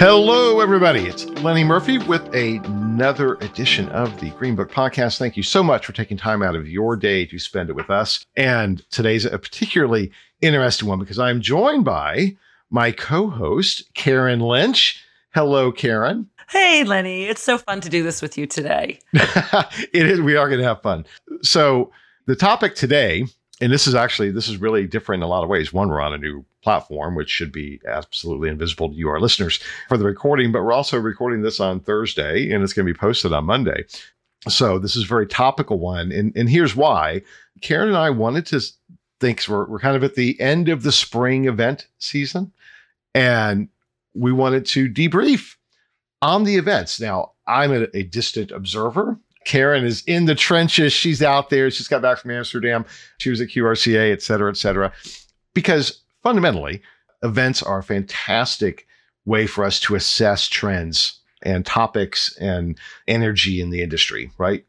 Hello, everybody. It's Lenny Murphy with another edition of the GreenBook Podcast. Thank you so much for taking time out of your day to spend it with us. And today's a particularly interesting one because I'm joined by my co host, Karen Lynch. Hello, Karen. Hey, Lenny. It's so fun to do this with you today. it is. We are going to have fun. So, the topic today, and this is actually, this is really different in a lot of ways. One, we're on a new platform, which should be absolutely invisible to you, our listeners, for the recording. But we're also recording this on Thursday and it's going to be posted on Monday. So this is a very topical one. And, and here's why Karen and I wanted to think we're, we're kind of at the end of the spring event season and we wanted to debrief on the events. Now, I'm a, a distant observer. Karen is in the trenches. She's out there. She's got back from Amsterdam. She was at QRCA, et cetera, et cetera. Because fundamentally, events are a fantastic way for us to assess trends and topics and energy in the industry, right?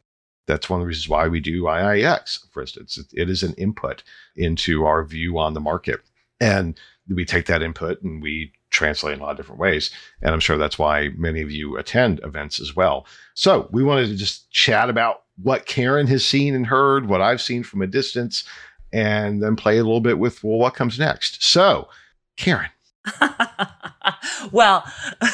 That's one of the reasons why we do IIEX, for instance. It is an input into our view on the market. And we take that input and we translate in a lot of different ways. And I'm sure that's why many of you attend events as well. So we wanted to just chat about what Karen has seen and heard, what I've seen from a distance, and then play a little bit with, well, what comes next? So, Karen. well,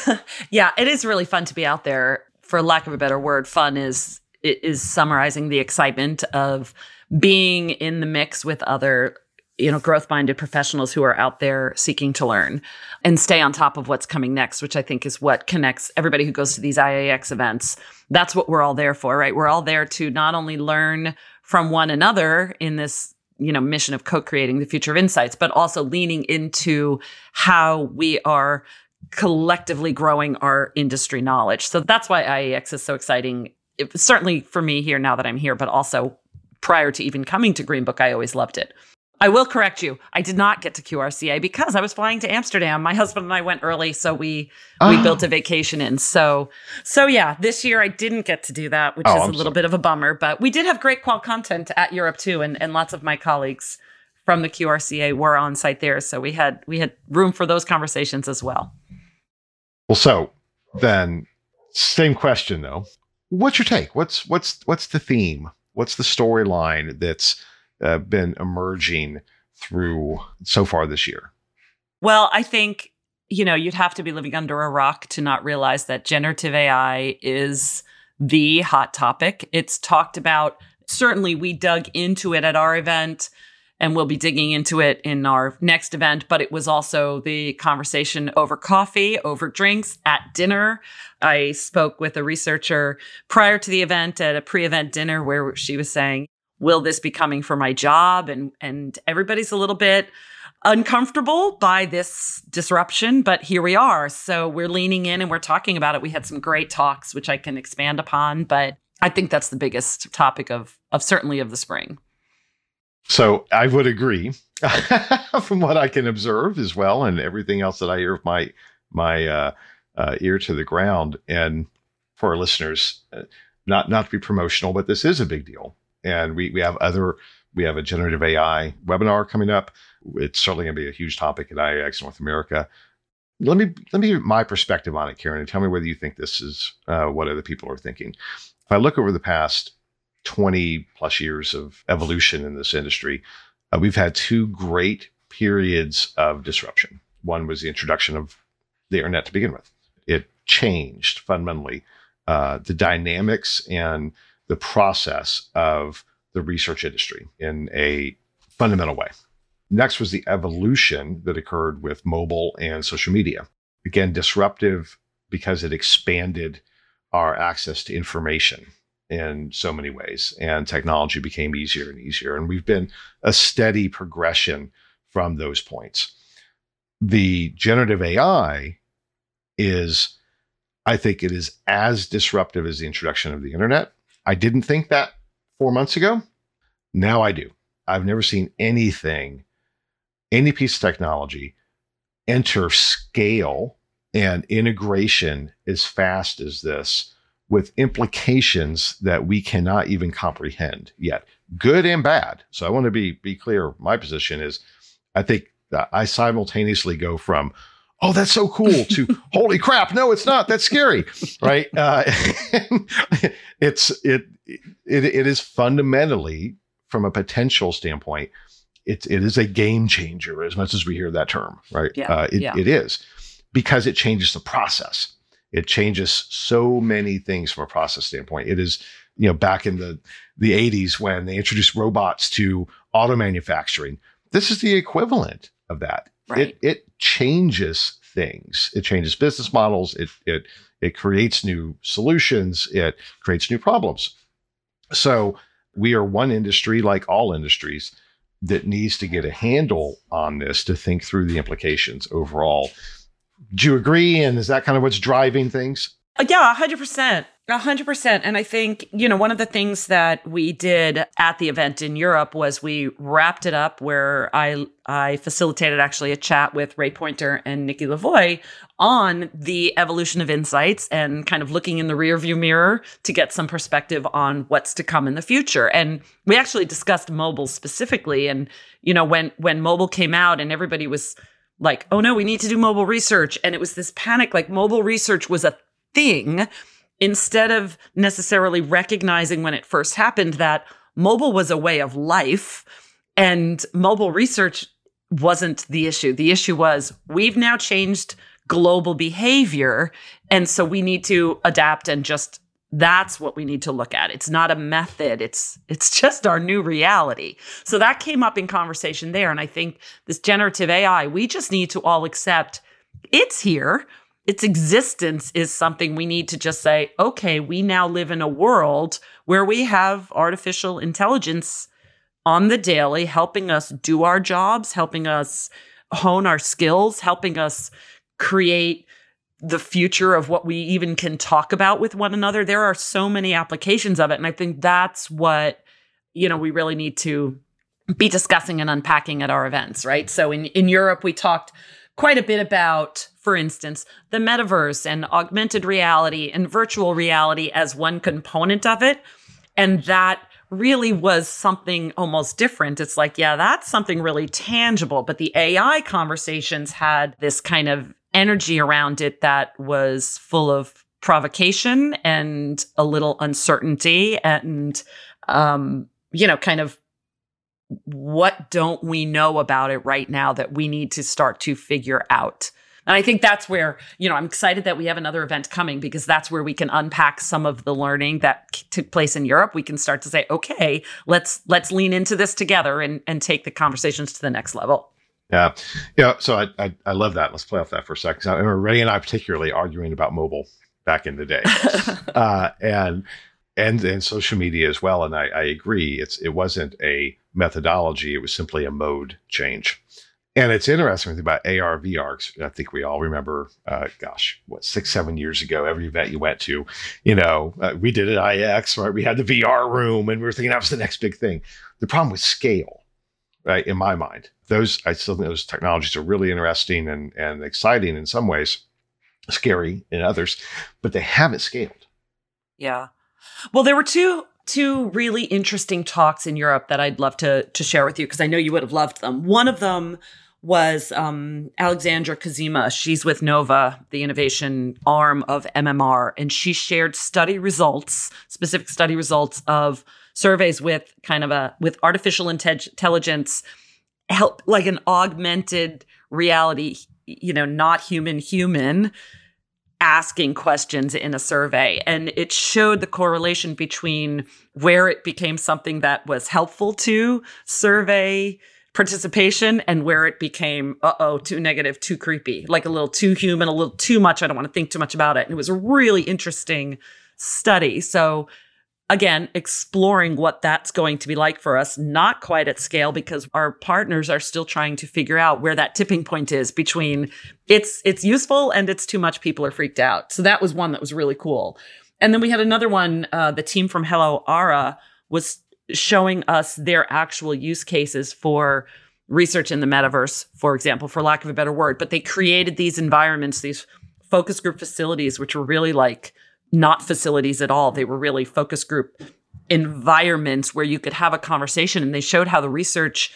yeah, it is really fun to be out there. For lack of a better word, fun is is summarizing the excitement of being in the mix with other you know growth minded professionals who are out there seeking to learn and stay on top of what's coming next which i think is what connects everybody who goes to these IIEX events. That's what we're all there for right? We're all there to not only learn from one another in this you know mission of co-creating the future of insights but also leaning into how we are collectively growing our industry knowledge. So that's why IIEX is so exciting. It, certainly for me here now that i'm here but also prior to even coming to GreenBook i always loved it I will correct you. I did not get to QRCA because I was flying to Amsterdam. My husband and I went early, so we oh. we ah. built a vacation in. So so yeah, this year I didn't get to do that, which oh, is I'm a little sorry. bit of a bummer. But we did have great qual content at Europe too, and and lots of my colleagues from the QRCA were on site there, so we had we had room for those conversations as well. Well, so then same question though. What's your take? What's what's what's the theme? What's the storyline that's uh, been emerging through so far this year? Well, I think you know you'd have to be living under a rock to not realize that generative AI is the hot topic. It's talked about. Certainly, we dug into it at our event and we'll be digging into it in our next event. But it was also the conversation over coffee, over drinks, at dinner. I spoke with a researcher prior to the event at a pre event dinner where she was saying, will this be coming for my job? And and everybody's a little bit uncomfortable by this disruption but here we are. So we're leaning in and we're talking about it. We had some great talks which i can expand upon but i think that's the biggest topic of of certainly of the spring. So i would agree. From what i can observe as well and everything else that i hear of my my uh, uh, ear to the ground and for our listeners uh, not not to be promotional but this is a big deal and we we have other we have a generative AI webinar coming up. It's certainly going to be a huge topic at IIEX North America. Let me let me my perspective on it, Karen, and tell me whether you think this is uh, what other people are thinking. If I look over the past 20 plus years of evolution in this industry, uh, we've had two great periods of disruption. One was the introduction of the internet to begin with. It changed fundamentally uh, the dynamics and the process of the research industry in a fundamental way. Next was the evolution that occurred with mobile and social media. Again, disruptive because it expanded our access to information in so many ways, and technology became easier and easier. And we've been a steady progression from those points. The generative AI is, I think it is as disruptive as the introduction of the internet. I didn't think that four months ago. Now I do. I've never seen anything, any piece of technology enter scale and integration as fast as this with implications that we cannot even comprehend yet, good and bad. So I want to be be clear. My position is, I think I simultaneously go from, oh, that's so cool to holy crap, no, it's not. That's scary, right? Uh, it's it, it it is fundamentally from a potential standpoint. It, it is a game changer as much as we hear that term, right? Yeah, uh, it, yeah. it is because it changes the process. It changes so many things from a process standpoint. It is, you know, back in the the 80s when they introduced robots to auto manufacturing. This is the equivalent of that. Right. It it changes things. It changes business models. It it it creates new solutions. It creates new problems. So we are one industry, like all industries, that needs to get a handle on this to think through the implications overall. Do you agree? And is that kind of what's driving things? Uh, Yeah, 100%. 100%. And I think, you know, one of the things that we did at the event in Europe was we wrapped it up where I I facilitated actually a chat with Ray Poynter and Nikki Lavoie on the evolution of insights and kind of looking in the rearview mirror to get some perspective on what's to come in the future. And we actually discussed mobile specifically and you know when when mobile came out and everybody was like, "Oh no, we need to do mobile research." And it was this panic like mobile research was a thing instead of necessarily recognizing when it first happened that mobile was a way of life and mobile research wasn't the issue. The issue was we've now changed global behavior. And so we need to adapt and just that's what we need to look at. It's not a method. It's it's just our new reality. So that came up in conversation there and I think this generative AI, we just need to all accept it's here its existence is something we need to just say, okay, we now live in a world where we have artificial intelligence on the daily helping us do our jobs, helping us hone our skills, helping us create the future of what we even can talk about with one another. There are so many applications of it. And I think that's what, you know, we really need to be discussing and unpacking at our events, right? So in, in Europe, we talked quite a bit about, for instance, the metaverse and augmented reality and virtual reality as one component of it. And that really was something almost different. It's like, yeah, that's something really tangible. But the AI conversations had this kind of energy around it that was full of provocation and a little uncertainty and, um, you know, kind of what don't we know about it right now that we need to start to figure out? And I think that's where, you know, I'm excited that we have another event coming because that's where we can unpack some of the learning that took place in Europe. We can start to say, okay, let's let's lean into this together and and take the conversations to the next level. Yeah, yeah. So I, I I love that. Let's play off that for a second. So I remember Ray and I particularly arguing about mobile back in the day, uh, and and and social media as well. And I, I agree. It's it wasn't a methodology. It was simply a mode change. And it's interesting about AR, VR. I think we all remember, uh, gosh, what six, seven years ago, every event you went to, you know, uh, we did at IIEX, right? We had the VR room, and we were thinking that was the next big thing. The problem with scale, right? In my mind, those I still think those technologies are really interesting and and exciting in some ways, scary in others, but they haven't scaled. Yeah. Well, there were two two really interesting talks in Europe that I'd love to to share with you because I know you would have loved them. One of them was um, Alexandra Kazima. She's with Nova, the innovation arm of MMR, and she shared study results, specific study results of surveys with kind of a with artificial intelligence, help like an augmented reality, you know, not human human asking questions in a survey. And it showed the correlation between where it became something that was helpful to survey participation and where it became uh-oh too negative too creepy. Like a little too human a little too much. I don't want to think too much about it. And it was a really interesting study. So again, exploring what that's going to be like for us, not quite at scale because our partners are still trying to figure out where that tipping point is between it's it's useful and it's too much people are freaked out. So that was one that was really cool. And then we had another one, uh, the team from Hello Ara was showing us their actual use cases for research in the metaverse, for example, for lack of a better word. But they created these environments, these focus group facilities, which were really like not facilities at all. They were really focus group environments where you could have a conversation. And they showed how the research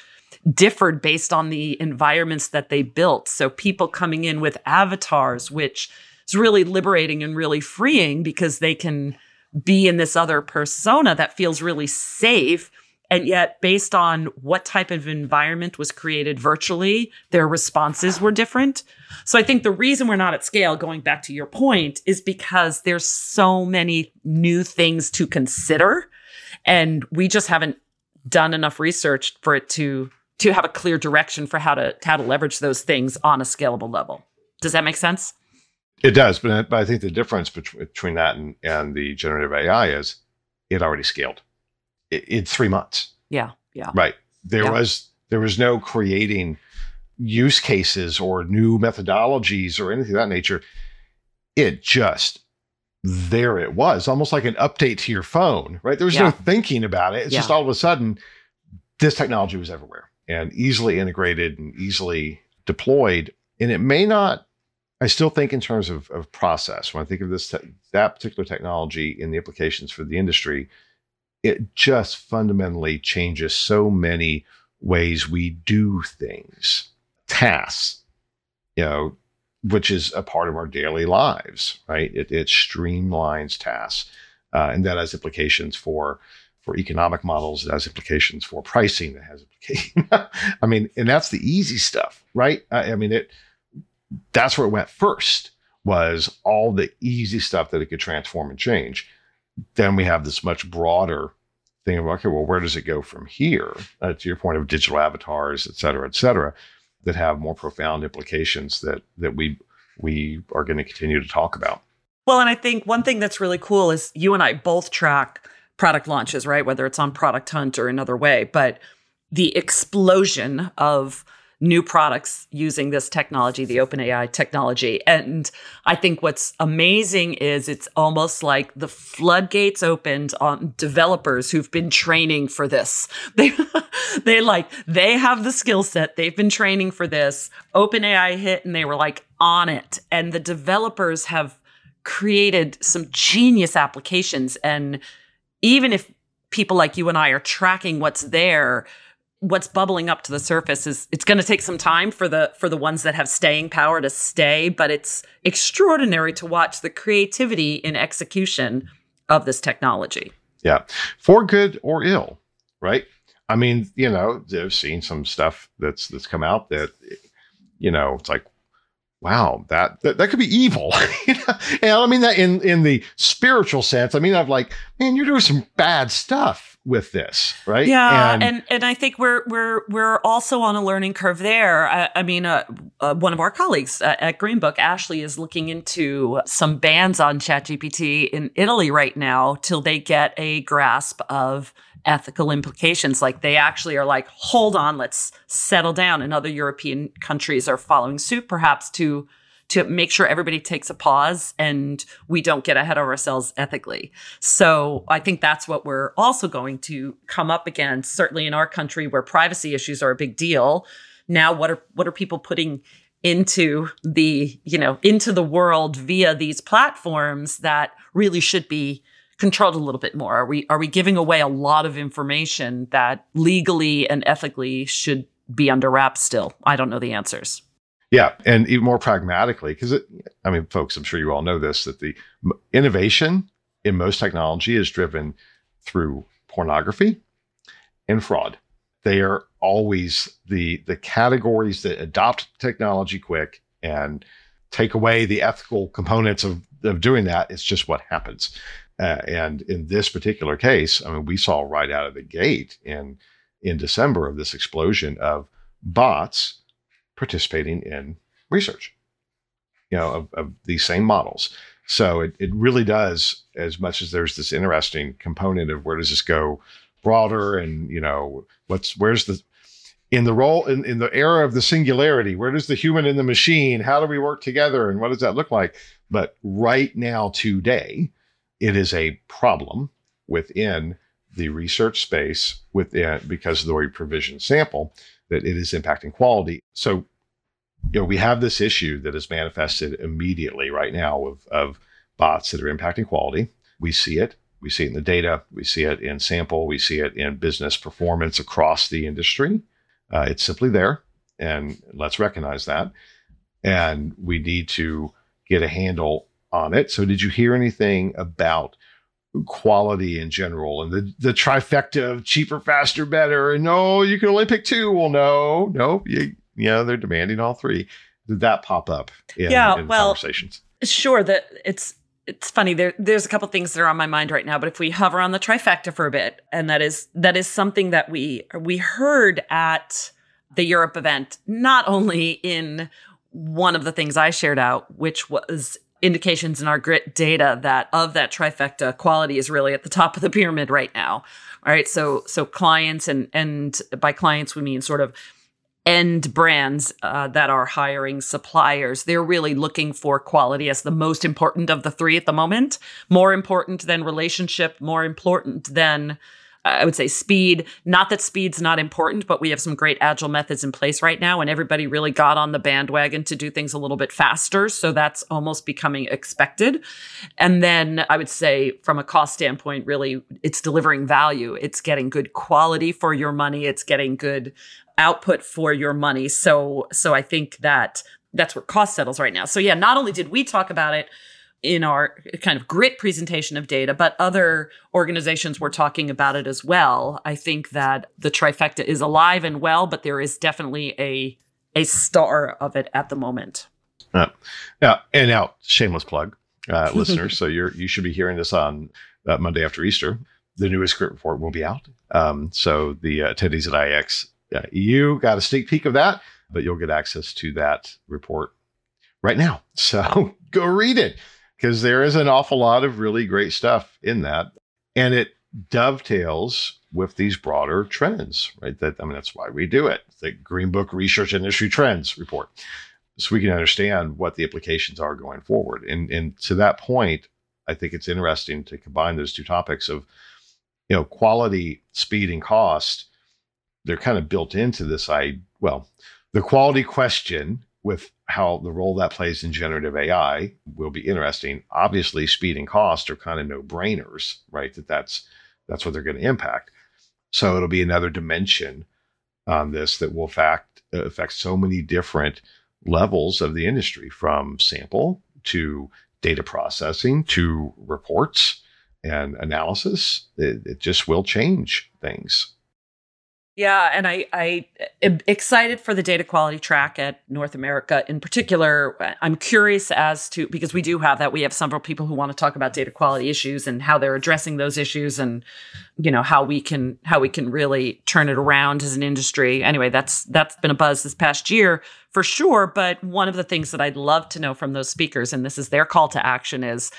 differed based on the environments that they built. So people coming in with avatars, which is really liberating and really freeing because they can be in this other persona that feels really safe and yet, based on what type of environment was created virtually, their responses were different. So I think the reason we're not at scale, going back to your point, is because there's so many new things to consider. And we just haven't done enough research for it to to have a clear direction for how to how to leverage those things on a scalable level. Does that make sense? It does, but, but I think the difference between, that and, and the generative AI is it already scaled in three months. Yeah, yeah. Right. There yeah. was there was no creating use cases or new methodologies or anything of that nature. It just there it was, almost like an update to your phone, right? There was yeah. no thinking about it. It's yeah. just all of a sudden this technology was everywhere and easily integrated and easily deployed. And it may not, I still think in terms of, of process, when I think of this, te- that particular technology and the implications for the industry, it just fundamentally changes so many ways we do things, tasks, you know, which is a part of our daily lives, right? It, it streamlines tasks, uh, and that has implications for for economic models. It has implications for pricing. That has implications. I mean, and that's the easy stuff, right? I, I mean, it. That's where it went first. Was all the easy stuff that it could transform and change then we have this much broader thing of okay, well, where does it go from here? Uh, to your point of digital avatars, et cetera, et cetera, that have more profound implications that that we we are going to continue to talk about. Well, and I think one thing that's really cool is you and I both track product launches, right? Whether it's on Product Hunt or another way, but the explosion of new products using this technology, the OpenAI technology. And I think what's amazing is it's almost like the floodgates opened on developers who've been training for this. They they like they have the skill set, they've been training for this. OpenAI hit and they were like on it. And the developers have created some genius applications and even if people like you and I are tracking what's there, what's bubbling up to the surface is it's going to take some time for the for the ones that have staying power to stay but it's extraordinary to watch the creativity in execution of this technology. Yeah. For good or ill right? I mean you know they've seen some stuff that's that's come out that you know it's like wow that that, that could be evil. And i mean that in in the spiritual sense. I mean i've like man you're doing some bad stuff with this, right? Yeah, and, and and, I think we're we're we're also on a learning curve there. I, I mean, uh, uh, one of our colleagues uh, at Greenbook, Ashley, is looking into some bans on ChatGPT in Italy right now till they get a grasp of ethical implications. Like they actually are like, hold on, let's settle down. And other European countries are following suit, perhaps to to make sure everybody takes a pause and we don't get ahead of ourselves ethically. So I think that's what we're also going to come up against, certainly in our country where privacy issues are a big deal. Now, what are what are people putting into the you know into the world via these platforms that really should be controlled a little bit more? Are we are we giving away a lot of information that legally and ethically should be under wraps still? I don't know the answers. Yeah, and even more pragmatically, because I mean, folks, I'm sure you all know this that the innovation in most technology is driven through pornography and fraud. They are always the the categories that adopt technology quick and take away the ethical components of, of doing that. It's just what happens. Uh, and in this particular case, I mean, we saw right out of the gate in in December of this explosion of bots participating in research, you know, of, of these same models. So it, it really does, as much as there's this interesting component of where does this go broader and, you know, what's, where's the, in the role, in, in the era of the singularity, where does the human and the machine, how do we work together and what does that look like? But right now, today, it is a problem within the research space within because of the way we provision sample that it is impacting quality. So you know, we have this issue that is manifested immediately right now of, of bots that are impacting quality. We see it. We see it in the data. We see it in sample. We see it in business performance across the industry. Uh, it's simply there. And let's recognize that. And we need to get a handle on it. So, did you hear anything about quality in general and the, the trifecta of cheaper, faster, better? And no, you can only pick two. Well, no, no, you, you know, they're demanding all three. Did that pop up in, yeah, in well, conversations? Sure. That it's it's funny. There there's a couple things that are on my mind right now, but if we hover on the trifecta for a bit, and that is that is something that we we heard at the Europe event, not only in one of the things I shared out, which was indications in our grit data that of that trifecta quality is really at the top of the pyramid right now. All right. So so clients and and by clients we mean sort of end brands uh, that are hiring suppliers. They're really looking for quality as the most important of the three at the moment, more important than relationship, more important than. I would say speed. Not that speed's not important, but we have some great agile methods in place right now, and everybody really got on the bandwagon to do things a little bit faster. So that's almost becoming expected. And then I would say, from a cost standpoint, really, it's delivering value. It's getting good quality for your money. It's getting good output for your money. So so I think that that's where cost settles right now. So yeah, not only did we talk about it in our kind of grit presentation of data, but other organizations were talking about it as well. I think that the trifecta is alive and well, but there is definitely a a star of it at the moment. Uh, yeah, and now shameless plug, uh, listeners. So you're you should be hearing this on uh, Monday after Easter. The newest grit report will be out. Um, so the uh, attendees at IIEX uh, you got a sneak peek of that, but you'll get access to that report right now. So go read it because there is an awful lot of really great stuff in that. And it dovetails with these broader trends, right? That I mean, that's why we do it. The GreenBook Research Industry Trends report. So we can understand what the implications are going forward. And and to that point, I think it's interesting to combine those two topics of, you know, quality, speed, and cost they're kind of built into this i well the quality question with how the role that plays in generative ai will be interesting. Obviously speed and cost are kind of no brainers right? That that's that's what they're going to impact. So it'll be another dimension on this that will affect affect so many different levels of the industry from sample to data processing to reports and analysis. It, it just will change things yeah, and I I am excited for the data quality track at North America in particular. I'm curious as to because we do have that. We have several people who want to talk about data quality issues and how they're addressing those issues, and you know how we can how we can really turn it around as an industry. Anyway, that's that's been a buzz this past year for sure. But one of the things that I'd love to know from those speakers, and this is their call to action, is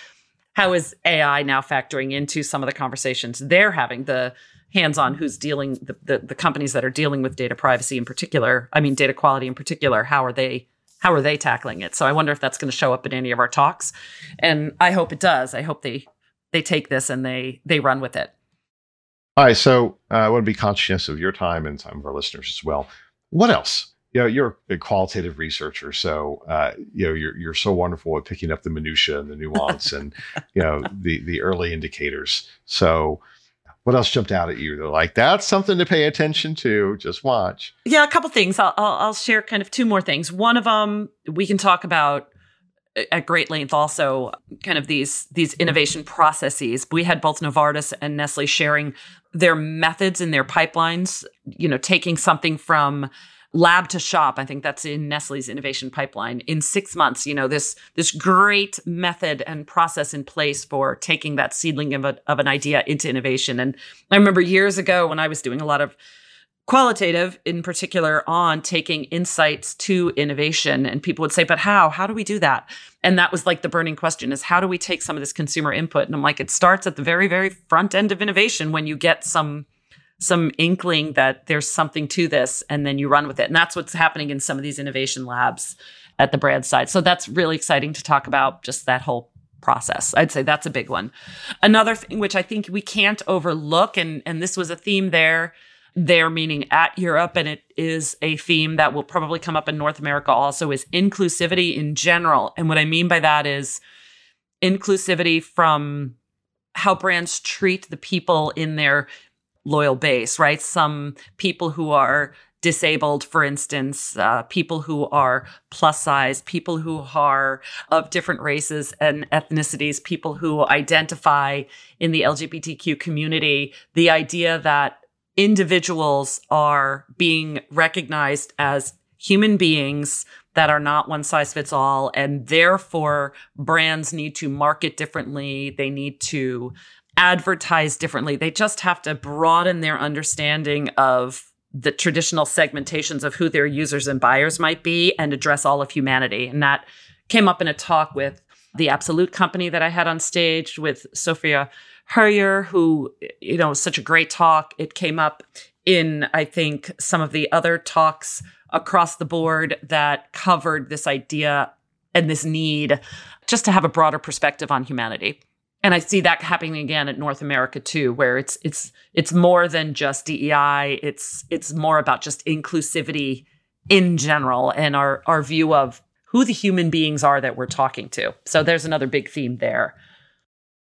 how is AI now factoring into some of the conversations they're having the hands on who's dealing the, the, the companies that are dealing with data privacy in particular i mean data quality in particular how are they how are they tackling it? So i wonder if that's going to show up in any of our talks. And i hope it does. I hope they they take this and they they run with it. All right so uh, i want to be conscious of your time and time of our listeners as well. What else? You know you're a qualitative researcher so uh, you know you're, you're so wonderful at picking up the minutia and the nuance and you know the the early indicators. So what else jumped out at you? They're like, that's something to pay attention to. Just watch. Yeah, a couple things. I'll, I'll, I'll share kind of two more things. One of them we can talk about at great length also kind of these these innovation processes we had both novartis and nestle sharing their methods and their pipelines you know taking something from lab to shop i think that's in nestle's innovation pipeline in six months you know this this great method and process in place for taking that seedling of, a, of an idea into innovation. And i remember years ago when i was doing a lot of qualitative in particular on taking insights to innovation and people would say but how? How do we do that? And that was like the burning question is how do we take some of this consumer input? And i'm like it starts at the very very front end of innovation when you get some some inkling that there's something to this and then you run with it. And that's what's happening in some of these innovation labs at the brand side. So that's really exciting to talk about just that whole process. I'd say that's a big one. Another thing which i think we can't overlook and and this was a theme there there meaning at Europe, and it is a theme that will probably come up in North America also, is inclusivity in general. And what I mean by that is inclusivity from how brands treat the people in their loyal base, right? Some people who are disabled, for instance, uh, people who are plus size, people who are of different races and ethnicities, people who identify in the LGBTQ community, the idea that individuals are being recognized as human beings that are not one size fits all. And therefore, brands need to market differently. They need to advertise differently. They just have to broaden their understanding of the traditional segmentations of who their users and buyers might be and address all of humanity. And that came up in a talk with the Absolute company that I had on stage with Sophia Hurrier, who, you know, such a great talk. It came up in, I think, some of the other talks across the board that covered this idea and this need just to have a broader perspective on humanity. And I see that happening again at North America too, where it's it's it's more than just DEI. It's it's more about just inclusivity in general and our our view of who the human beings are that we're talking to. So there's another big theme there.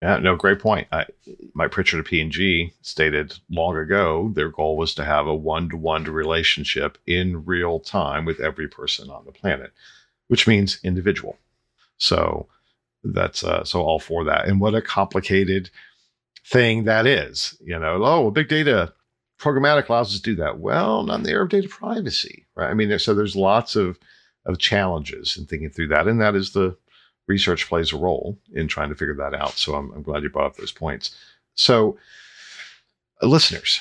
Yeah, no, great point. I, Mike Pritchard of P&G stated long ago their goal was to have a one-to-one relationship in real time with every person on the planet, which means individual. So that's uh, so all for that. And what a complicated thing that is. You know, oh, well, big data programmatic allows us to do that. Well, not in the area of data privacy, right? I mean, so there's lots of of challenges in thinking through that, and that is the research plays a role in trying to figure that out. So I'm, I'm glad you brought up those points. So, uh, listeners,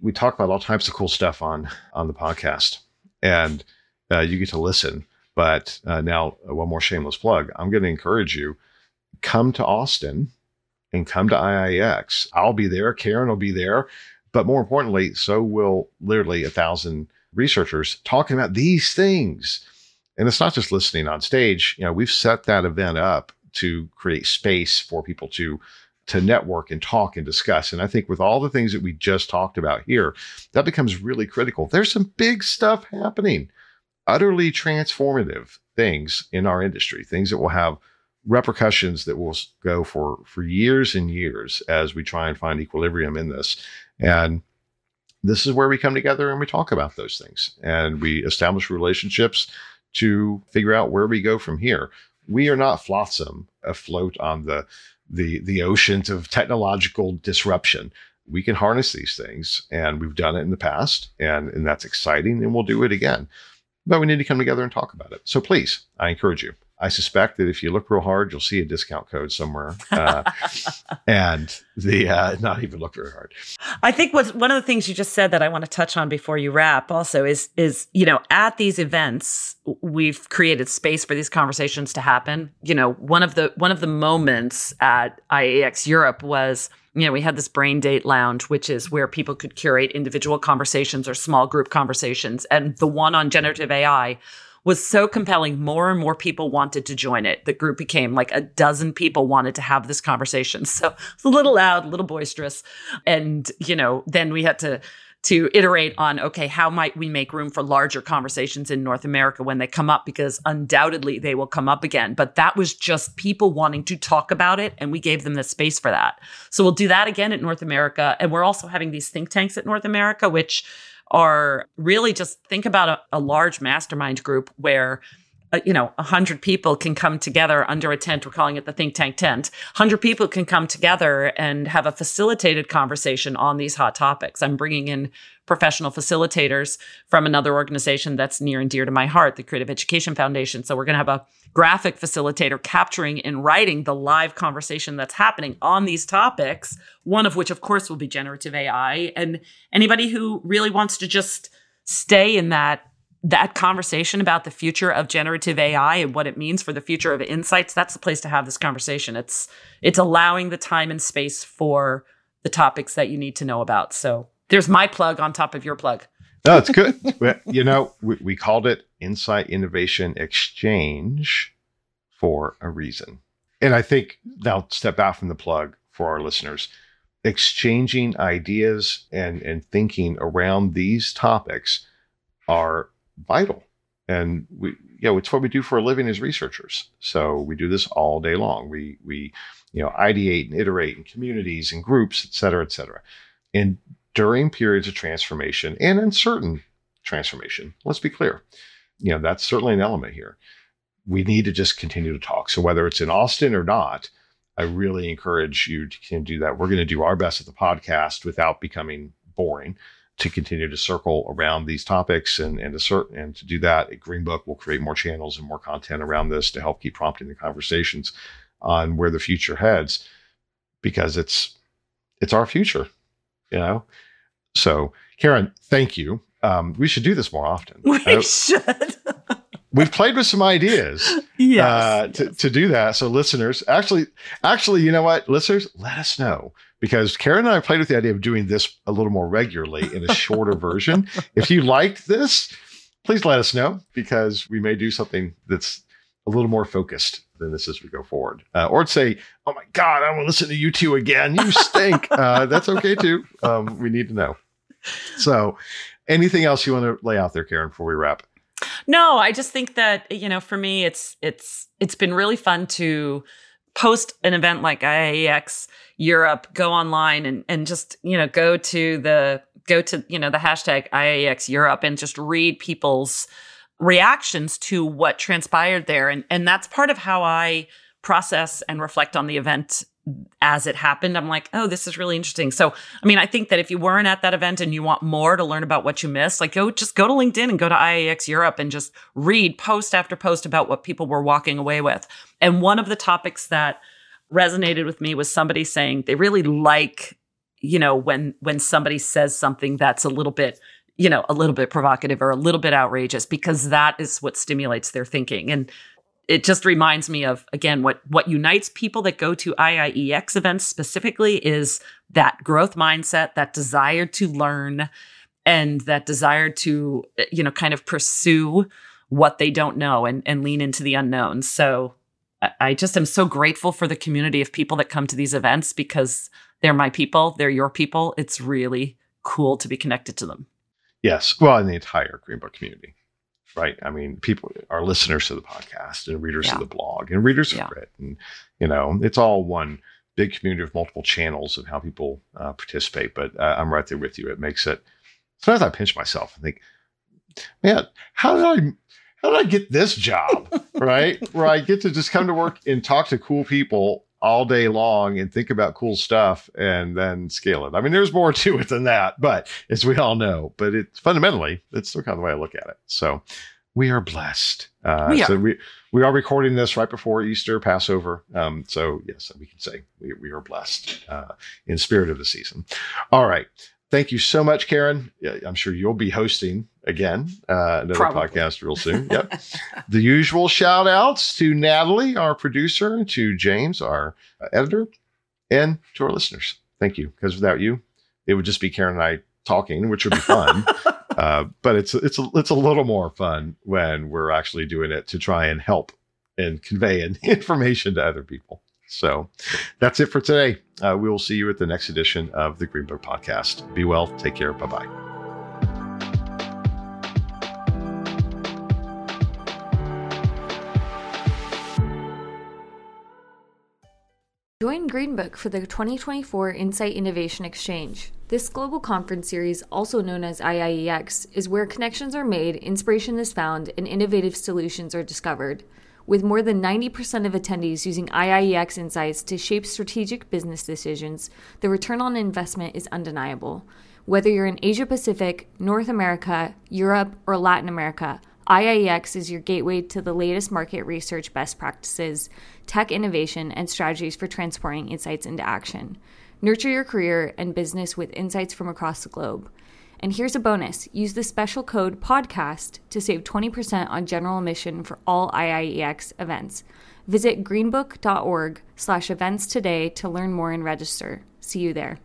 we talk about all types of cool stuff on on the podcast, and uh, you get to listen. But uh, now, uh, one more shameless plug. I'm going to encourage you come to Austin and come to IIEX. I'll be there. Karen will be there. But more importantly, so will literally a thousand researchers talking about these things and it's not just listening on stage. You know, we've set that event up to create space for people to to network and talk and discuss. And I think with all the things that we just talked about here, that becomes really critical. There's some big stuff happening, utterly transformative things in our industry, things that will have repercussions that will go for for years and years as we try and find equilibrium in this. And this is where we come together and we talk about those things and we establish relationships to figure out where we go from here. We are not flotsam afloat on the the the oceans of technological disruption. We can harness these things, and we've done it in the past, and and that's exciting, and we'll do it again. But we need to come together and talk about it. So please, I encourage you. I suspect that if you look real hard, you'll see a discount code somewhere, uh, and the uh, not even look very hard. I think what's one of the things you just said that I want to touch on before you wrap also is is you know at these events we've created space for these conversations to happen. You know one of the one of the moments at IIEX Europe was you know, we had this brain date lounge, which is where people could curate individual conversations or small group conversations. And the one on generative AI was so compelling. More and more people wanted to join it. The group became like a dozen people wanted to have this conversation. So it's a little loud, a little boisterous. And, you know, then we had to to iterate on okay how might we make room for larger conversations in north america when they come up? Because undoubtedly they will come up again. But that was just people wanting to talk about it and we gave them the space for that. So we'll do that again at north america. And we're also having these think tanks at north america which are really just think about a, a large mastermind group where uh, you know, 100 people can come together under a tent. We're calling it the think tank tent. 100 people can come together and have a facilitated conversation on these hot topics. I'm bringing in professional facilitators from another organization that's near and dear to my heart, the Creative Education Foundation. So we're going to have a graphic facilitator capturing in writing the live conversation that's happening on these topics, one of which, of course, will be generative AI. And anybody who really wants to just stay in that that conversation about the future of generative AI and what it means for the future of insights, that's the place to have this conversation. It's it's allowing the time and space for the topics that you need to know about. So there's my plug on top of your plug. No, it's good. you know, we, we called it Insight Innovation Exchange for a reason. And I think now step out from the plug for our listeners. Exchanging ideas and, and thinking around these topics are vital. And we, know, it's what we do for a living as researchers. So we do this all day long. We, we, you know, ideate and iterate in communities and groups, et cetera, et cetera. And during periods of transformation and uncertain transformation, let's be clear, you know, that's certainly an element here. We need to just continue to talk. So whether it's in Austin or not, I really encourage you to do that. We're going to do our best at the podcast without becoming boring to continue to circle around these topics and and to certain and to do that at Greenbook we'll create more channels and more content around this to help keep prompting the conversations on where the future heads because it's it's our future you know? So karen thank you. Um, we should do this more often. We uh, should. We've played with some ideas yes, uh, to, yes. to do that. So listeners actually actually you know what? Listeners let us know because Karen and I played with the idea of doing this a little more regularly in a shorter version. If you liked this, please let us know because we may do something that's a little more focused than this as we go forward. Uh, or say, oh my God, I want to listen to you two again. You stink. uh, that's okay too. Um, we need to know. So, anything else you want to lay out there, Karen, before we wrap? No, I just think that you know, for me, it's it's it's been really fun to post an event like IIEX Europe, go online and and just you know go to the go to you know the hashtag IIEX Europe and just read people's reactions to what transpired there, and and that's part of how I process and reflect on the event as it happened. I'm like, oh, this is really interesting. So, I mean, I think that if you weren't at that event and you want more to learn about what you missed, like go just go to LinkedIn and go to IIEX Europe and just read post after post about what people were walking away with. And one of the topics that resonated with me was somebody saying they really like, you know, when when somebody says something that's a little bit you know, a little bit provocative or a little bit outrageous because that is what stimulates their thinking. And it just reminds me of again what what unites people that go to IIEX events specifically is that growth mindset, that desire to learn and that desire to eh, you know kind of pursue what they don't know and and lean into the unknown. So I just am so grateful for the community of people that come to these events because they're my people, they're your people. It's really cool to be connected to them. Yes. Well, in the entire Greenbook community right? I mean, people are listeners to the podcast and readers yeah. of the blog and readers yeah. of it, and you know, it's all one big community of multiple channels of how people uh, participate. But uh, I'm right there with you. It makes it. Sometimes I pinch myself and think, man, how did I? How did I get this job? right, where I get to just come to work and talk to cool people all day long and think about cool stuff and then scale it. I mean, there's more to it than that, but as we all know, but it's fundamentally, it's still kind of the way I look at it. So we are blessed. Uh, we are. So we, we are recording this right before Easter, Passover. Um, so yes, we can say we, we are blessed uh, in spirit of the season. All right. Thank you so much, Karen. I'm sure you'll be hosting again uh, another Probably. podcast real soon. Yep. the usual shout outs to Natalie, our producer, to James, our uh, editor, and to our listeners. Thank you. Because without you, it would just be Karen and I talking, which would be fun. uh, but it's it's a, it's a little more fun when we're actually doing it to try and help and convey information to other people. So that's it for today. Uh, we will see you at the next edition of the Greenbook Podcast. Be well. Take care. Bye bye. Join Greenbook for the 2024 Insight Innovation Exchange. This global conference series, also known as IIEX, is where connections are made, inspiration is found, and innovative solutions are discovered. With more than 90% of attendees using IIEX insights to shape strategic business decisions, the return on investment is undeniable. Whether you're in Asia Pacific, North America, Europe, or Latin America, IIEX is your gateway to the latest market research best practices, tech innovation, and strategies for transporting insights into action. Nurture your career and business with insights from across the globe. And here's a bonus use the special code PODCAST to save 20% on general admission for all IIEX events. Visit greenbook.org slash events today to learn more and register. See you there.